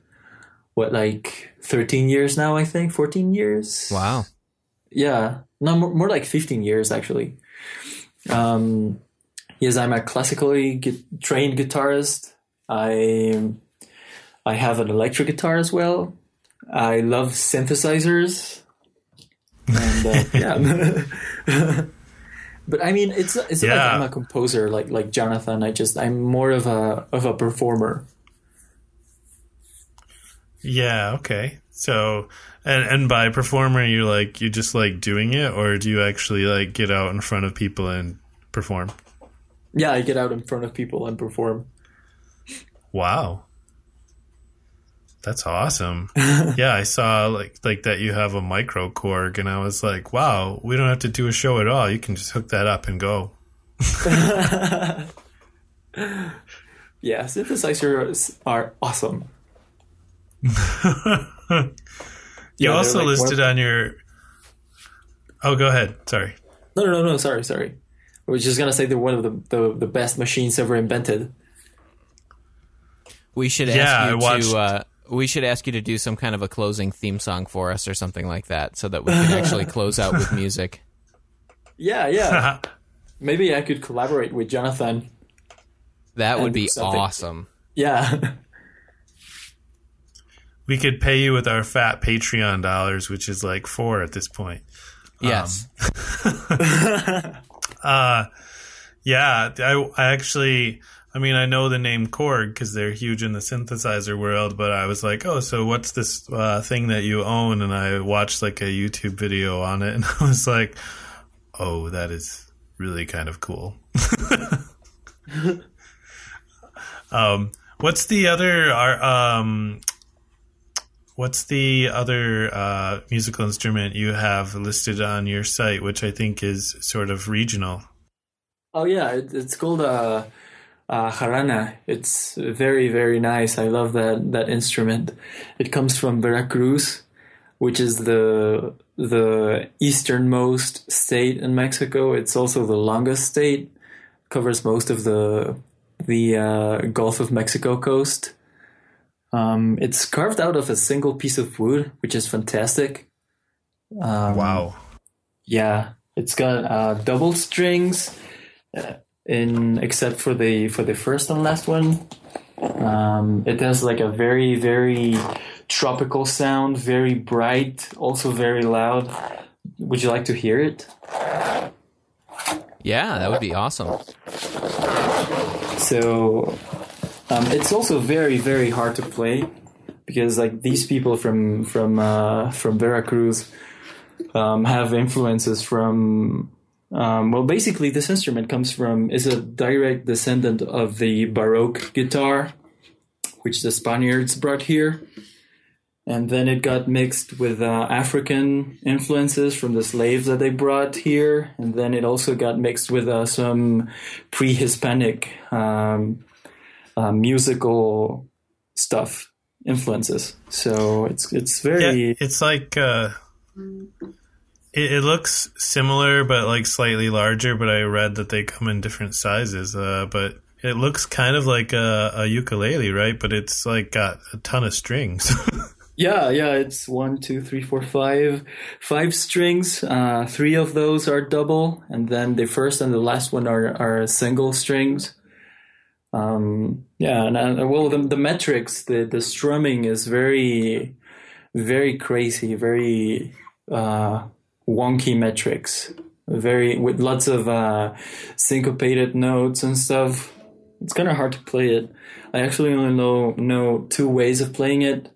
what, like 13 years now, I think? 14 years? Wow. Yeah, no, more, more like 15 years actually. Um, yes, I'm a classically gu- trained guitarist. I I have an electric guitar as well. I love synthesizers, and uh, yeah. but I mean, it's it's not like I'm a composer like like Jonathan. I just I'm more of a of a performer. Yeah, okay. So, and and by performer, you like you just like doing it, or do you actually like get out in front of people and perform? Yeah, I get out in front of people and perform. Wow, that's awesome. yeah, I saw like like that you have a micro Korg, and I was like, wow, we don't have to do a show at all. You can just hook that up and go. Yeah, synthesizers are awesome. You Yeah, also like, listed more- on your. Oh, go ahead. Sorry. No, no, no, no. Sorry, sorry. I was just gonna say they're one of the, the, the best machines ever invented. We should Yeah, ask I you watched- to. Uh, we should ask you to do some kind of a closing theme song for us or something like that, so that we can actually close out with music. Yeah, yeah. Maybe I could collaborate with Jonathan. That would be something. awesome. Yeah, we could pay you with our fat Patreon dollars, which is like four at this point. Yes. Uh, yeah, I, I actually, I mean, I know the name Korg because they're huge in the synthesizer world, but I was like, oh, so what's this uh, thing that you own? And I watched like a YouTube video on it, and I was like, oh, that is really kind of cool. um, what's the other? Um, what's the other uh, musical instrument you have listed on your site, which I think is sort of regional? Oh yeah, it's called uh, uh, jarana. It's very very nice. I love that that instrument. It comes from Veracruz, which is the the easternmost state in Mexico. It's also the longest state. Covers most of the the uh, Gulf of Mexico coast. Um, it's carved out of a single piece of wood, which is fantastic. Um, Wow. yeah, it's got uh, double strings, uh, in except for the for the first and last one. Um, it has like a very very tropical sound, very bright, also very loud. Would you like to hear it? Yeah, that would be awesome. So um, it's also very very hard to play because like these people from from uh, from Veracruz um, have influences from um, well basically this instrument comes from is a direct descendant of the Baroque guitar which the Spaniards brought here and then it got mixed with uh, African influences from the slaves that they brought here, and then it also got mixed with uh, some pre-Hispanic um, uh, musical stuff influences. So it's it's very Yeah, it's like uh, it, it looks similar, but like slightly larger. But I read that they come in different sizes. Uh, but it looks kind of like a, a ukulele, right? But it's like got a ton of strings. Yeah, yeah, it's one, two, three, four, five, five strings. Uh, three of those are double, and then the first and the last one are are single strings. Um, yeah, and well, the, the metrics, the the strumming is very, very crazy, very uh, wonky metrics, very with lots of uh, syncopated notes and stuff. It's kind of hard to play it. I actually only know know two ways of playing it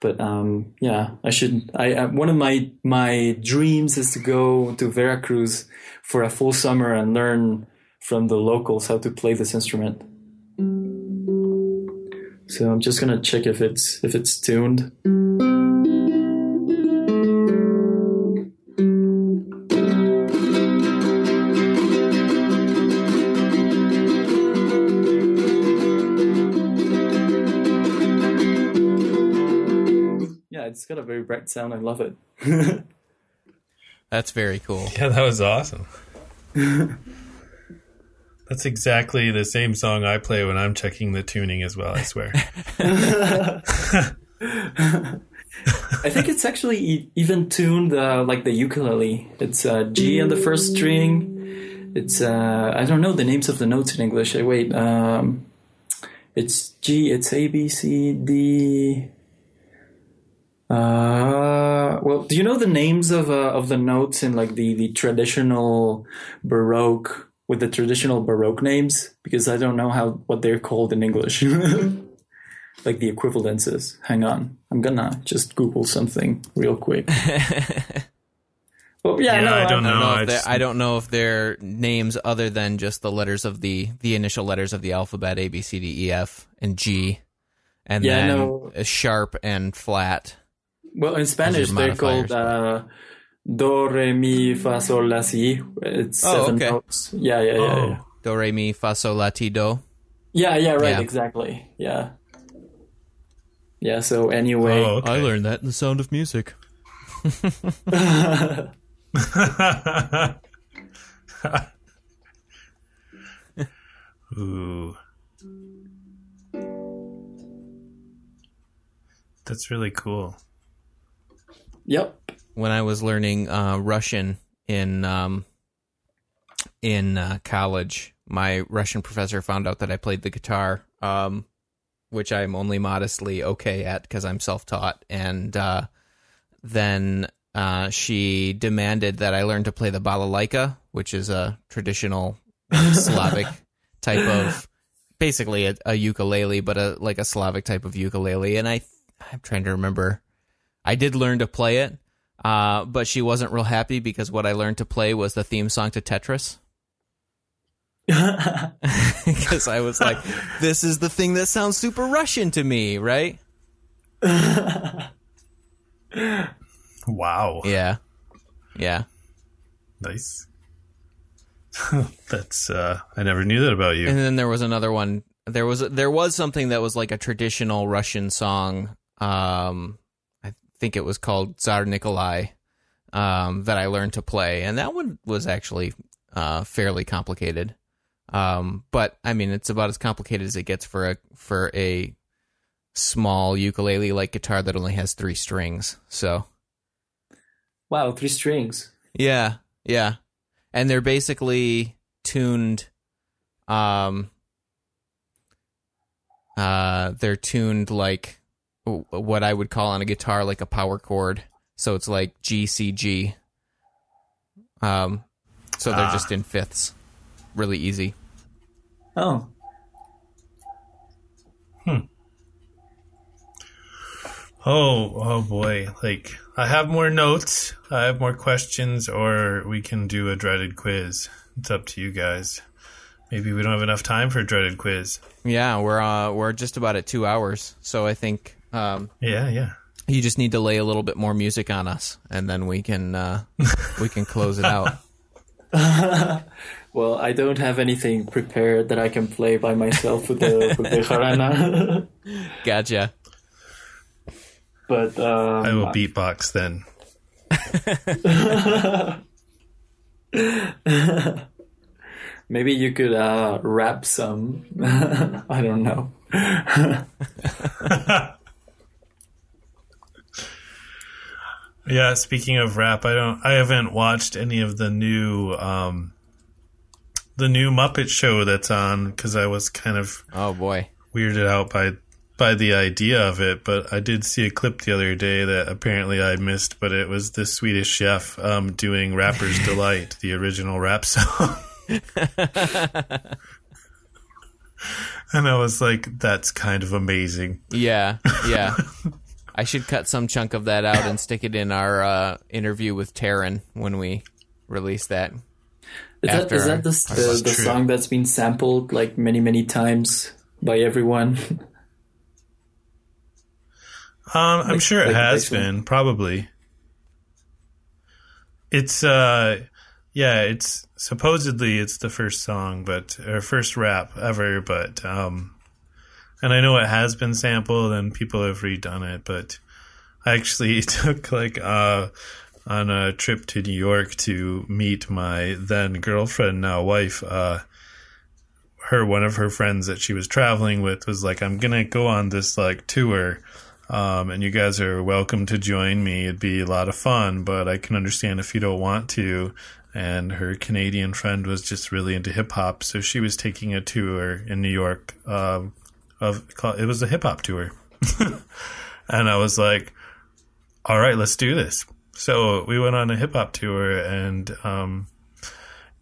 but um, yeah, I should. I uh, one of my my dreams is to go to Veracruz for a full summer and learn from the locals how to play this instrument. So I'm just gonna check if it's if it's tuned. It's got a very bright sound. I love it. That's very cool. yeah, that was awesome. That's exactly the same song I play when I'm checking the tuning as well. I swear. I think it's actually e- even tuned uh, like the ukulele. It's uh, G on the first string. It's uh, I don't know the names of the notes in English. I wait. Um, it's G. It's A B C D. Uh, well, do you know the names of uh, of the notes in like the the traditional Baroque with the traditional Baroque names? Because I don't know how what they're called in English. like the equivalences. Hang on, I'm gonna just Google something real quick. well, yeah, Yeah, no, I don't I know. don't know, I if they're- just- I don't know if they're names other than just the letters of the the initial letters of the alphabet A B C D E F and G, and Yeah, then no. sharp and flat. Well, in Spanish, they're called uh, do, re, mi, fa, sol, la, si. It's Oh, seven okay. notes. Yeah, yeah, yeah, Oh. yeah. Do re mi fa sol la ti do. Yeah, yeah, right, Yeah. exactly. Yeah. Yeah, so anyway. Oh, okay. I learned that in the Sound of Music. Ooh. That's really cool. Yep. when I was learning uh, Russian in um, in uh, college, my Russian professor found out that I played the guitar, um, which I'm only modestly okay at because I'm self-taught, and uh, then uh, she demanded that I learn to play the balalaika, which is a traditional Slavic type of, basically a, a ukulele, but a like a Slavic type of ukulele, and I I'm trying to remember. I did learn to play it, uh, but she wasn't real happy because what I learned to play was the theme song to Tetris. Because I was like, this is the thing that sounds super Russian to me, right? Wow. Yeah. Yeah. Nice. That's uh I never knew that about you. And then there was another one. There was there was something that was like a traditional Russian song. Um, I think it was called Tsar Nikolai. Um, that I learned to play, and that one was actually uh, fairly complicated. Um, but I mean, it's about as complicated as it gets for a for a small ukulele like guitar that only has three strings. So wow, three strings. yeah, yeah, and they're basically tuned. Um, uh, they're tuned like what I would call on a guitar like a power chord. So it's like G C G. Um, so they're Ah. just in fifths, really easy. Oh. Hmm. Oh, oh boy. Like I have more notes, I have more questions or we can do a dreaded quiz. It's up to you guys. Maybe we don't have enough time for a dreaded quiz. Yeah, we're uh, we're just about at two hours, so I think um, Yeah, yeah. You just need to lay a little bit more music on us, and then we can uh, we can close it out. Well, I don't have anything prepared that I can play by myself with the with the jarana. Gotcha. but um, I will beatbox then. maybe you could uh, rap some. I don't know. Yeah, speaking of rap, I don't I haven't watched any of the new um the new Muppet show that's on cuz I was kind of Oh boy. weirded out by by the idea of it, but I did see a clip the other day that apparently I missed, but it was the Swedish chef um doing Rapper's Delight, the original rap song. and I was like that's kind of amazing. Yeah, yeah. I should cut some chunk of that out and stick it in our uh, interview with Taryn when we release that. Is that, that the, That's the, the song that's been sampled like many many times by everyone? Um, I'm sure it like has this one? been, probably. It's uh yeah, it's supposedly it's the first song, but or first rap ever, but um and I know it has been sampled and people have redone it, but I actually took like uh on a trip to New York to meet my then girlfriend, now wife, uh her one of her friends that she was traveling with was like, I'm gonna go on this like tour um, and you guys are welcome to join me. It'd be a lot of fun, but I can understand if you don't want to. And her Canadian friend was just really into hip hop, so she was taking a tour in New York. Um, of it was a hip hop tour, and I was like, "All right, let's do this." So we went on a hip hop tour, and um,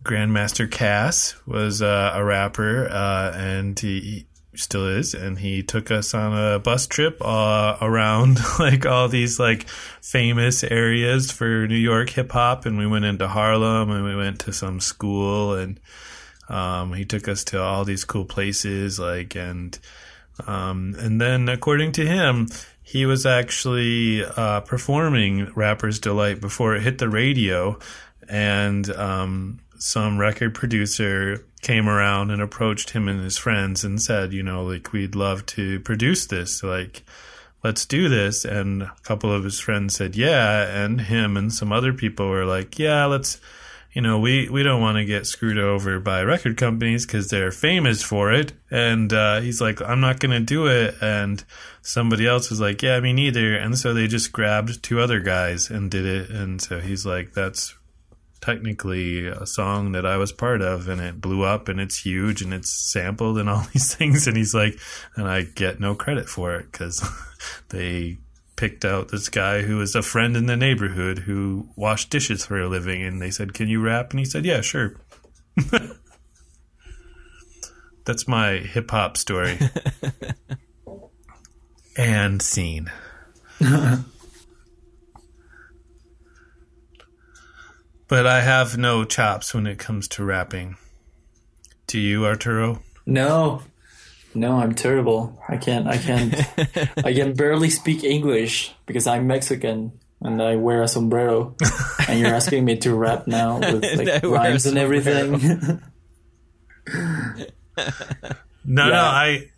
Grandmaster Caz was uh, a rapper, uh, and he, he still is, and he took us on a bus trip uh, around like all these like famous areas for New York hip hop, and we went into Harlem, and we went to some school, and um, he took us to all these cool places, like and um, and then according to him. He was actually uh, performing "Rapper's Delight" before it hit the radio, and um, some record producer came around and approached him and his friends and said, you know, like we'd love to produce this, like let's do this. And a couple of his friends said, yeah, and him and some other people were like, yeah, let's. You know, we, we don't want to get screwed over by record companies because they're famous for it. And uh, he's like, I'm not going to do it. And somebody else was like, yeah, me neither. And so they just grabbed two other guys and did it. And so he's like, that's technically a song that I was part of and it blew up and it's huge and it's sampled and all these things and he's like and I get no credit for it cuz they picked out this guy who was a friend in the neighborhood who washed dishes for a living and they said can you rap and he said yeah sure That's my hip hop story. and scene. but I have no chops when it comes to rapping. Do you, Arturo? No, no, I'm terrible. I can't. I can't. I can barely speak English because I'm Mexican and I wear a sombrero. and you're asking me to rap now with like rhymes and everything. No, no, I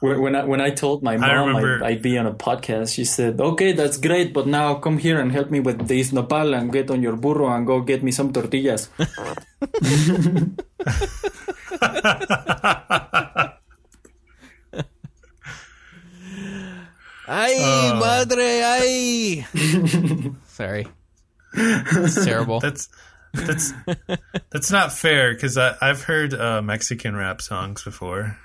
when when I when I told my mom remember- I'd, I'd be on a podcast, she said, "Okay, that's great, but now come here and help me with this nopal and get on your burro and go get me some tortillas." Ay, madre, ay. Sorry. It's terrible. that's that's that's not fair because I've heard uh, Mexican rap songs before.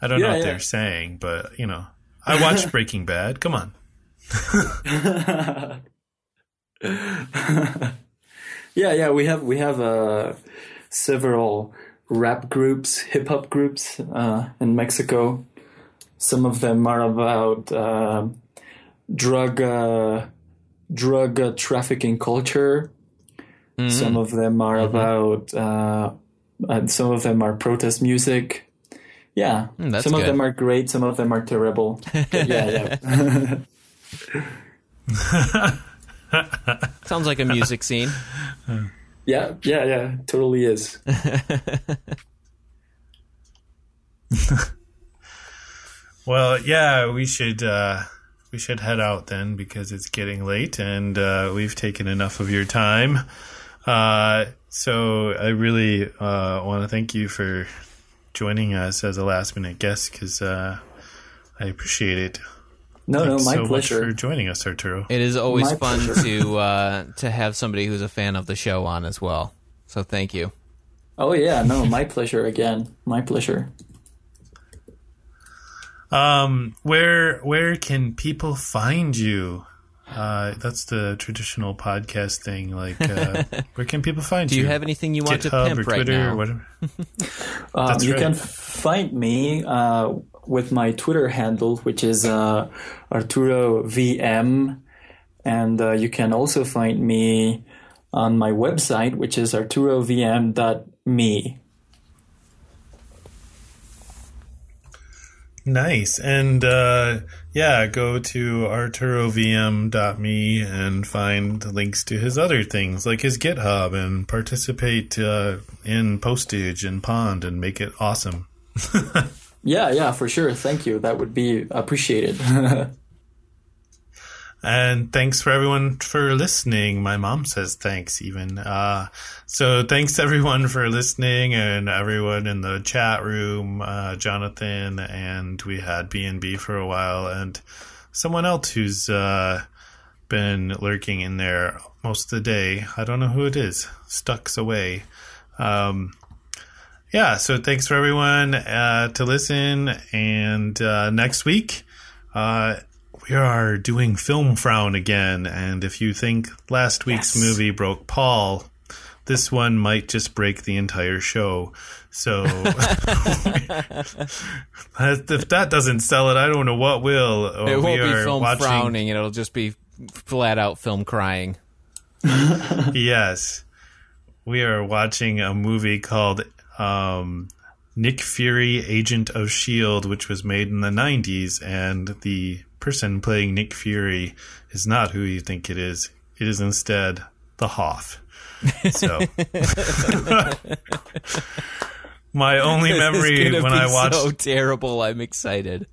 I don't know what yeah. they're saying, but you know, I watched Breaking Bad. Come on, yeah, yeah, we have we have uh, several rap groups, hip hop groups uh, in Mexico. Some of them are about uh, drug uh, drug uh, trafficking culture. Some of them are about uh, and some of them are protest music. Yeah, Mm, that's some of good. them are great. Some of them are terrible. Yeah, yeah. Sounds like a music scene. Yeah, yeah, yeah, totally is. Well, yeah, we should uh, we should head out then because it's getting late and uh, we've taken enough of your time. Uh, so I really uh, want to thank you for joining us as a last minute guest because uh, I appreciate it. No, Thanks no, my so pleasure. much for joining us, Arturo. It is always My fun pleasure. to uh, to have somebody who's a fan of the show on as well. So thank you. Oh yeah, no, my pleasure again. My pleasure. Um, where where can people find you? Uh, that's the traditional podcast thing. Like, uh, where can people find you? Do you? you have anything you want to pimp or right Twitter now? or whatever? Um, That's you right. can find me uh, with my Twitter handle, which is uh, Arturo VM, and uh, you can also find me on my website, which is arturovm.me. Nice. And uh, yeah, go to arturovm.me and find links to his other things like his GitHub and participate uh, in Postage and Pond and make it awesome. Yeah, yeah, for sure. Thank you. That would be appreciated. And thanks for everyone for listening. My mom says thanks even. Uh, so thanks everyone for listening and everyone in the chat room, uh, Jonathan and we had B&B for a while and someone else who's, uh, been lurking in there most of the day. I don't know who it is. Stucks away. Um, yeah, so thanks for everyone, uh, to listen and, uh, next week, uh, we are doing Film Frown again, and if you think last week's Yes. movie broke Paul, this one might just break the entire show. So if that doesn't sell it, I don't know what will. It we won't be are film watching- frowning, and it'll just be flat out film crying. Yes, we are watching a movie called um, Nick Fury, Agent of Shield, which was made in the '90s, and the person playing Nick Fury is not who you think it is. It is instead the Hoff. So, my only memory when I watched so terrible. I'm excited.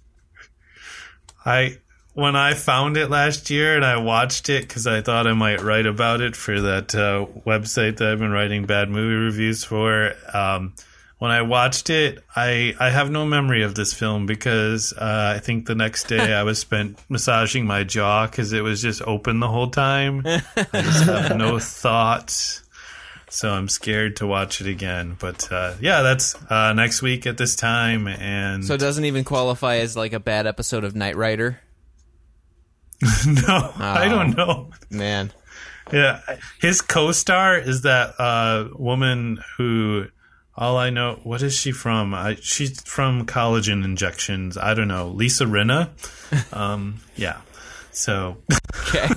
I when I found it last year and I watched it because I thought I might write about it for that uh, website that I've been writing bad movie reviews for. Um, when I watched it, I I have no memory of this film because uh, I think the next day I was spent massaging my jaw because it was just open the whole time. I just have no thoughts. So I'm scared to watch it again, but uh, yeah, that's uh, next week at this time. And So it doesn't even qualify as like a bad episode of Knight Rider. no, I don't know. Man, Yeah, his co-star is that uh, woman who. All I know, what is she from? I, she's from Collagen Injections. I don't know, Lisa Rinna. Um, yeah, so okay.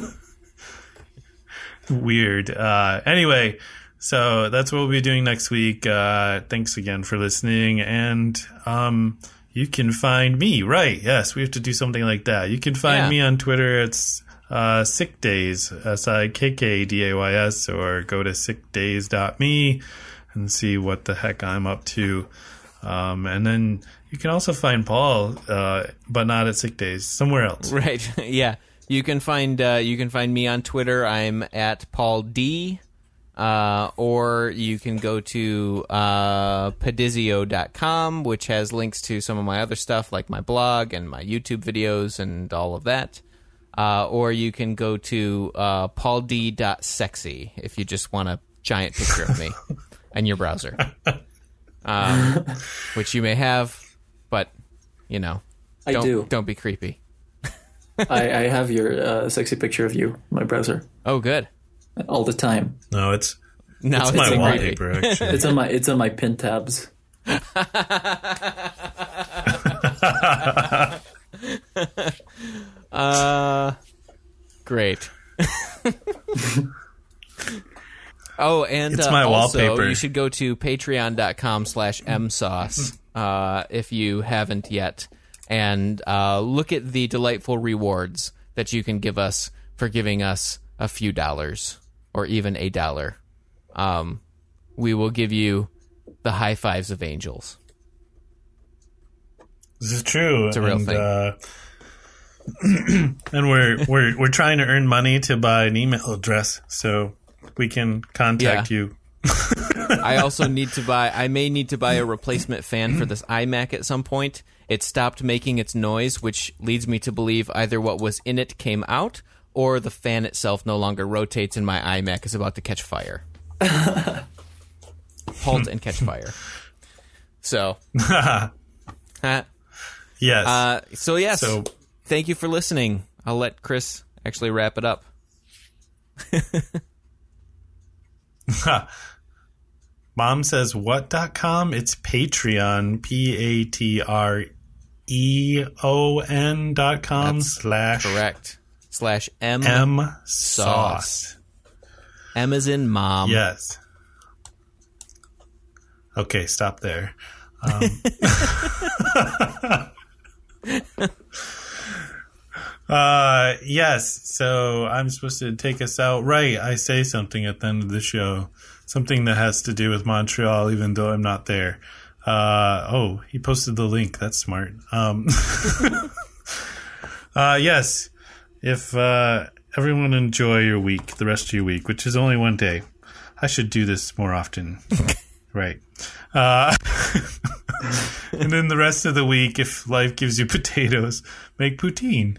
weird. Uh, anyway, so that's what we'll be doing next week. Uh, thanks again for listening, and um, you can find me. Right? Yes, we have to do something like that. You can find Yeah. me on Twitter. It's uh, Sick Days, S I K K D A Y S, or go to sickdays.me and see what the heck I'm up to. Um, and then you can also find Paul, uh, but not at Sick Days, somewhere else. Right. yeah. You can find uh, you can find me on Twitter. I'm at Paul D. Uh, or you can go to uh, pedizio.com, which has links to some of my other stuff, like my blog and my YouTube videos and all of that. Uh, or you can go to uh, pauld.sexy if you just want a giant picture of me in your browser, um, which you may have, but you know, I don't do. don't be creepy. I, I have your uh, sexy picture of you, in my browser, Oh, good. all the time. No, it's Now it's it's, my creepy. wallpaper, actually. It's on my it's on my pin tabs. Uh, great. Oh, and It's uh, my also, wallpaper. you should go to patreon.com slash msauce uh, if you haven't yet, and uh, look at the delightful rewards that you can give us for giving us a few dollars or even a dollar. Um, we will give you the high fives of angels. This is true. It's a real and, thing. Uh, and we're we're we're trying to earn money to buy an email address so we can contact Yeah. you. I also need to buy. I may need to buy a replacement fan for this iMac at some point. It stopped making its noise, which leads me to believe either what was in it came out, or the fan itself no longer rotates, and my iMac is about to catch fire. Halt and catch fire. So, uh, Yes. so yes. so Thank you for listening. I'll let Chris actually wrap it up. mom says what.com? It's Patreon. P A T R E O N dot com That's slash Correct. Slash M. M Sauce. M is in mom. Yes. Okay, stop there. Um, uh, yes. So I'm supposed to take us out. Right. I say something at the end of the show, something that has to do with Montreal, even though I'm not there. Uh, oh, he posted the link. That's smart. Um, uh, yes. If uh, everyone enjoy your week, the rest of your week, which is only one day. I should do this more often. right. Uh, and then the rest of the week, if life gives you potatoes, make poutine.